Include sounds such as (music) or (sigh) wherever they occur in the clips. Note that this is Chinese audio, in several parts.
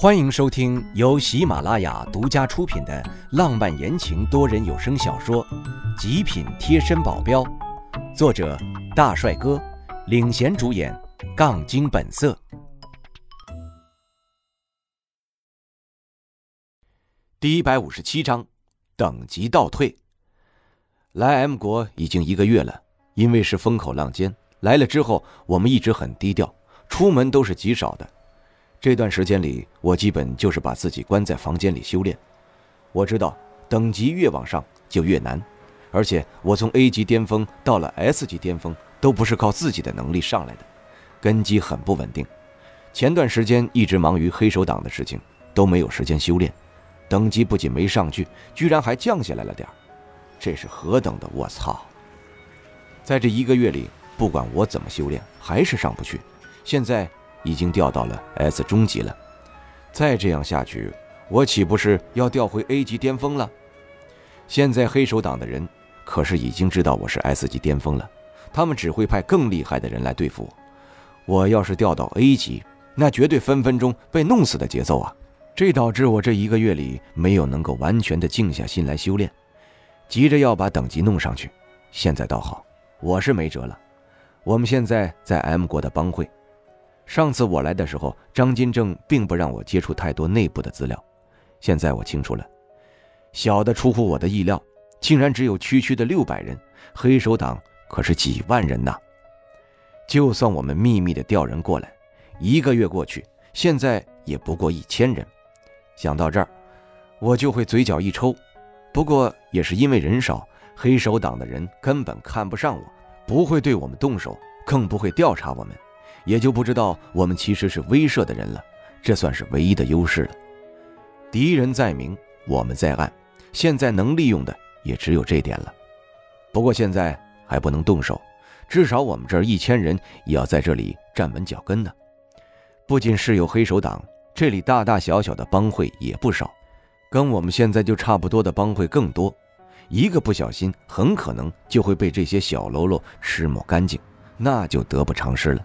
欢迎收听由喜马拉雅独家出品的浪漫言情多人有声小说《极品贴身保镖》，作者大帅哥领衔主演，杠精本色。第一百五十七章，等级倒退。来 M 国已经一个月了，因为是风口浪尖，来了之后我们一直很低调，出门都是极少的。这段时间里，我基本就是把自己关在房间里修炼。我知道等级越往上就越难，而且我从 A 级巅峰到了 S 级巅峰，都不是靠自己的能力上来的，根基很不稳定。前段时间一直忙于黑手党的事情，都没有时间修炼，等级不仅没上去，居然还降下来了点儿这是何等的我操！在这一个月里，不管我怎么修炼，还是上不去。现在。已经掉到了 S 中级了，再这样下去，我岂不是要调回 A 级巅峰了？现在黑手党的人可是已经知道我是 S 级巅峰了，他们只会派更厉害的人来对付我。我要是掉到 A 级，那绝对分分钟被弄死的节奏啊！这导致我这一个月里没有能够完全的静下心来修炼，急着要把等级弄上去。现在倒好，我是没辙了。我们现在在 M 国的帮会。上次我来的时候，张金正并不让我接触太多内部的资料。现在我清楚了，小的出乎我的意料，竟然只有区区的六百人，黑手党可是几万人呐！就算我们秘密的调人过来，一个月过去，现在也不过一千人。想到这儿，我就会嘴角一抽。不过也是因为人少，黑手党的人根本看不上我，不会对我们动手，更不会调查我们。也就不知道我们其实是威慑的人了，这算是唯一的优势了。敌人在明，我们在暗，现在能利用的也只有这点了。不过现在还不能动手，至少我们这一千人也要在这里站稳脚跟呢。不仅是有黑手党，这里大大小小的帮会也不少，跟我们现在就差不多的帮会更多。一个不小心，很可能就会被这些小喽啰吃抹干净，那就得不偿失了。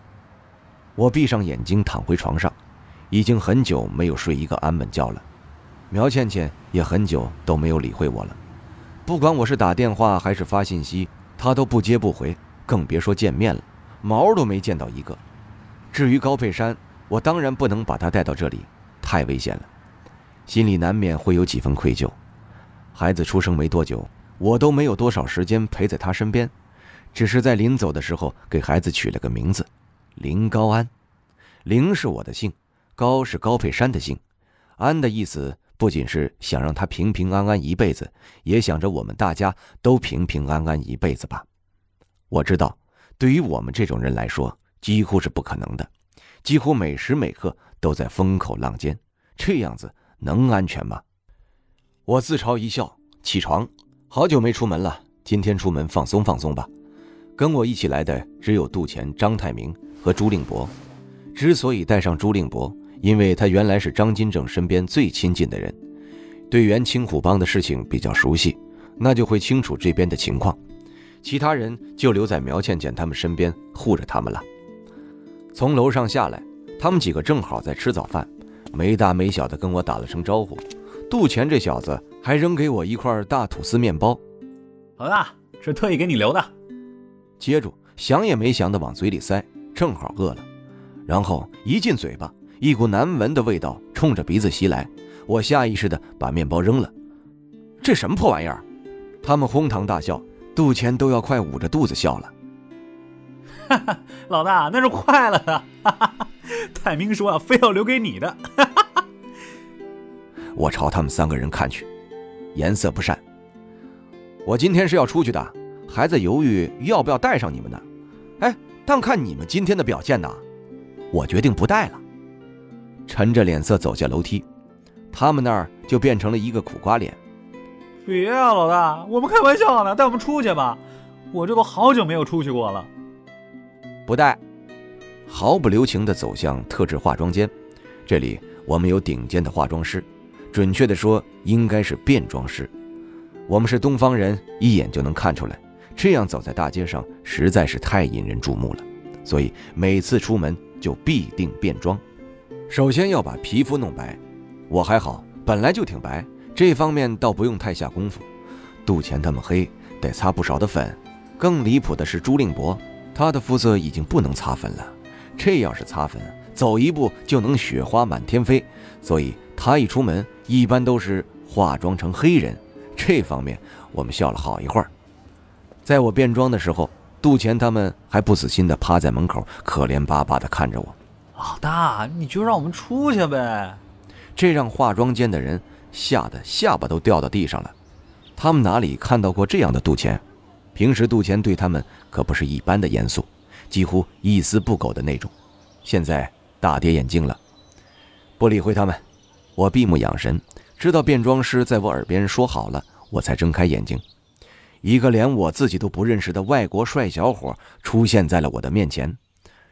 我闭上眼睛躺回床上，已经很久没有睡一个安稳觉了。苗倩倩也很久都没有理会我了，不管我是打电话还是发信息，她都不接不回，更别说见面了，毛都没见到一个。至于高佩珊，我当然不能把她带到这里，太危险了，心里难免会有几分愧疚。孩子出生没多久，我都没有多少时间陪在他身边，只是在临走的时候给孩子取了个名字。林高安，林是我的姓，高是高佩珊的姓，安的意思不仅是想让他平平安安一辈子，也想着我们大家都平平安安一辈子吧。我知道，对于我们这种人来说，几乎是不可能的，几乎每时每刻都在风口浪尖，这样子能安全吗？我自嘲一笑，起床，好久没出门了，今天出门放松放松吧。跟我一起来的只有杜钱、张泰明。和朱令博，之所以带上朱令博，因为他原来是张金正身边最亲近的人，对原青虎帮的事情比较熟悉，那就会清楚这边的情况。其他人就留在苗倩倩他们身边护着他们了。从楼上下来，他们几个正好在吃早饭，没大没小的跟我打了声招呼。杜钱这小子还扔给我一块大吐司面包，老大是特意给你留的。接住，想也没想的往嘴里塞。正好饿了，然后一进嘴巴，一股难闻的味道冲着鼻子袭来，我下意识的把面包扔了。这什么破玩意儿？他们哄堂大笑，杜钱都要快捂着肚子笑了。哈哈，老大那是快了的。哈哈，泰明说啊，非要留给你的。哈哈，我朝他们三个人看去，颜色不善。我今天是要出去的，还在犹豫要不要带上你们呢。哎。但看你们今天的表现呐，我决定不带了。沉着脸色走下楼梯，他们那儿就变成了一个苦瓜脸。别啊，老大，我们开玩笑呢，带我们出去吧。我这都好久没有出去过了。不带。毫不留情地走向特制化妆间，这里我们有顶尖的化妆师，准确的说应该是变装师。我们是东方人，一眼就能看出来。这样走在大街上实在是太引人注目了，所以每次出门就必定变装。首先要把皮肤弄白，我还好，本来就挺白，这方面倒不用太下功夫。杜钱他们黑，得擦不少的粉。更离谱的是朱令博，他的肤色已经不能擦粉了。这要是擦粉，走一步就能雪花满天飞。所以他一出门，一般都是化妆成黑人。这方面我们笑了好一会儿。在我变装的时候，杜钱他们还不死心地趴在门口，可怜巴巴地看着我。老大，你就让我们出去呗！这让化妆间的人吓得下巴都掉到地上了。他们哪里看到过这样的杜钱？平时杜钱对他们可不是一般的严肃，几乎一丝不苟的那种。现在大跌眼镜了，不理会他们。我闭目养神，直到变装师在我耳边说好了，我才睁开眼睛。一个连我自己都不认识的外国帅小伙出现在了我的面前，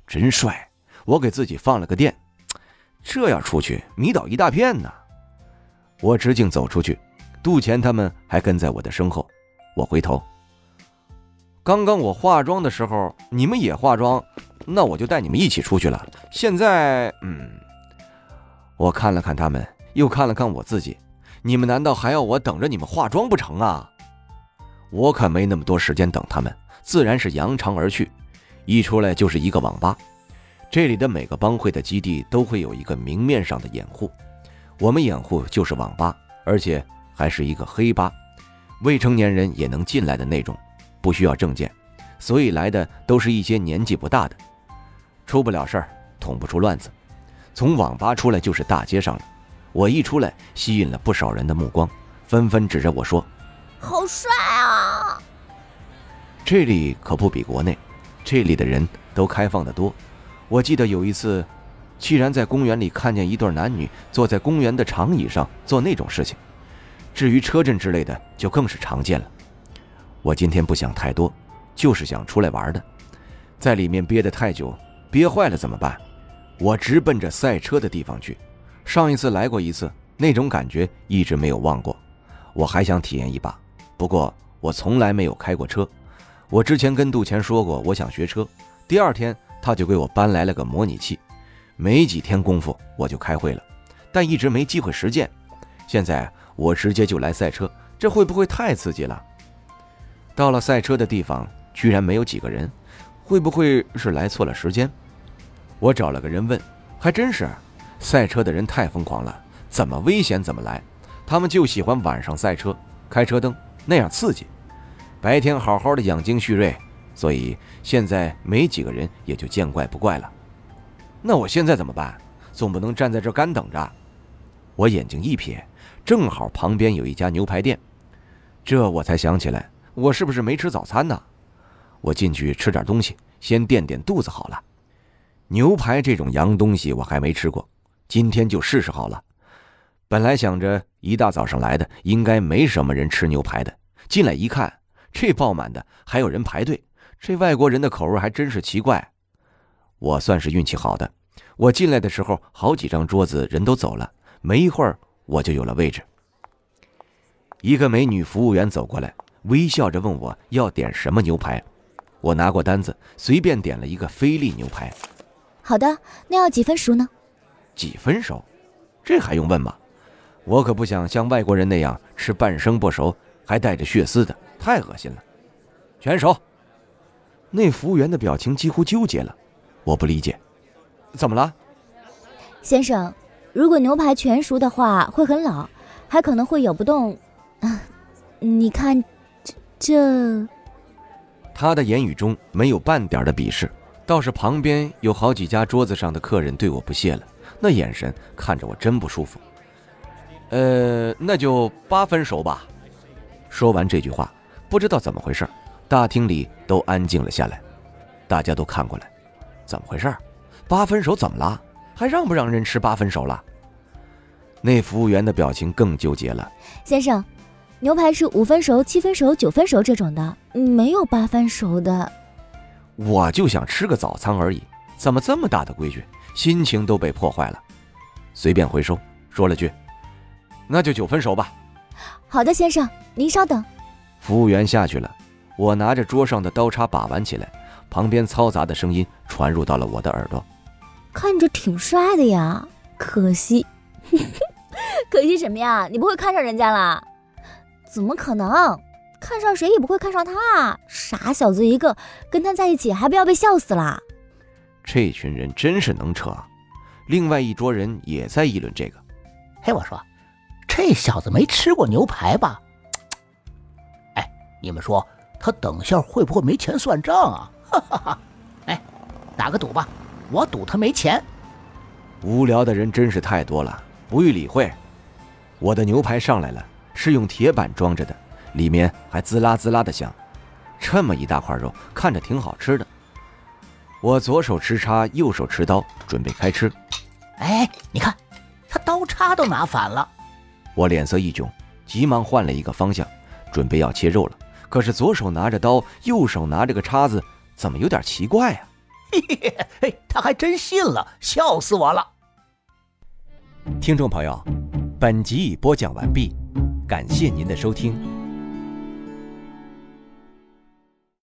真帅！我给自己放了个电，这要出去迷倒一大片呢。我直径走出去，杜钱他们还跟在我的身后。我回头。刚刚我化妆的时候，你们也化妆，那我就带你们一起出去了。现在，嗯，我看了看他们，又看了看我自己，你们难道还要我等着你们化妆不成啊？我可没那么多时间等他们，自然是扬长而去。一出来就是一个网吧，这里的每个帮会的基地都会有一个明面上的掩护，我们掩护就是网吧，而且还是一个黑吧，未成年人也能进来的那种。不需要证件，所以来的都是一些年纪不大的，出不了事儿，捅不出乱子。从网吧出来就是大街上了。我一出来，吸引了不少人的目光，纷纷指着我说：“好帅啊！”这里可不比国内，这里的人都开放的多。我记得有一次，既然在公园里看见一对男女坐在公园的长椅上做那种事情，至于车震之类的，就更是常见了。我今天不想太多，就是想出来玩的，在里面憋得太久，憋坏了怎么办？我直奔着赛车的地方去。上一次来过一次，那种感觉一直没有忘过。我还想体验一把，不过我从来没有开过车。我之前跟杜钱说过，我想学车。第二天他就给我搬来了个模拟器，没几天功夫我就开会了，但一直没机会实践。现在我直接就来赛车，这会不会太刺激了？到了赛车的地方，居然没有几个人，会不会是来错了时间？我找了个人问，还真是，赛车的人太疯狂了，怎么危险怎么来，他们就喜欢晚上赛车，开车灯那样刺激，白天好好的养精蓄锐，所以现在没几个人也就见怪不怪了。那我现在怎么办？总不能站在这干等着。我眼睛一瞥，正好旁边有一家牛排店，这我才想起来。我是不是没吃早餐呢？我进去吃点东西，先垫垫肚子好了。牛排这种洋东西我还没吃过，今天就试试好了。本来想着一大早上来的，应该没什么人吃牛排的。进来一看，这爆满的，还有人排队。这外国人的口味还真是奇怪。我算是运气好的，我进来的时候好几张桌子人都走了，没一会儿我就有了位置。一个美女服务员走过来。微笑着问我要点什么牛排，我拿过单子，随便点了一个菲力牛排。好的，那要几分熟呢？几分熟？这还用问吗？我可不想像外国人那样吃半生不熟还带着血丝的，太恶心了。全熟。那服务员的表情几乎纠结了，我不理解，怎么了？先生，如果牛排全熟的话会很老，还可能会咬不动。啊，(laughs) 你看。这，他的言语中没有半点的鄙视，倒是旁边有好几家桌子上的客人对我不屑了，那眼神看着我真不舒服。呃，那就八分熟吧。说完这句话，不知道怎么回事，大厅里都安静了下来，大家都看过来，怎么回事？八分熟怎么了？还让不让人吃八分熟了？那服务员的表情更纠结了，先生。牛排是五分熟、七分熟、九分熟这种的，没有八分熟的。我就想吃个早餐而已，怎么这么大的规矩？心情都被破坏了。随便回收，说了句：“那就九分熟吧。”好的，先生，您稍等。服务员下去了，我拿着桌上的刀叉把玩起来，旁边嘈杂的声音传入到了我的耳朵。看着挺帅的呀，可惜 (laughs) 可惜什么呀？你不会看上人家啦？怎么可能？看上谁也不会看上他，傻小子一个，跟他在一起还不要被笑死啦？这群人真是能扯。另外一桌人也在议论这个。嘿，我说，这小子没吃过牛排吧？哎，你们说他等下会不会没钱算账啊？哈哈哈！哎，打个赌吧，我赌他没钱。无聊的人真是太多了，不予理会。我的牛排上来了，是用铁板装着的。里面还滋啦滋啦的响，这么一大块肉，看着挺好吃的。我左手持叉，右手持刀，准备开吃。哎，你看，他刀叉都拿反了。我脸色一窘，急忙换了一个方向，准备要切肉了。可是左手拿着刀，右手拿着个叉子，怎么有点奇怪啊？嘿 (laughs) 嘿嘿，他还真信了，笑死我了。听众朋友，本集已播讲完毕，感谢您的收听。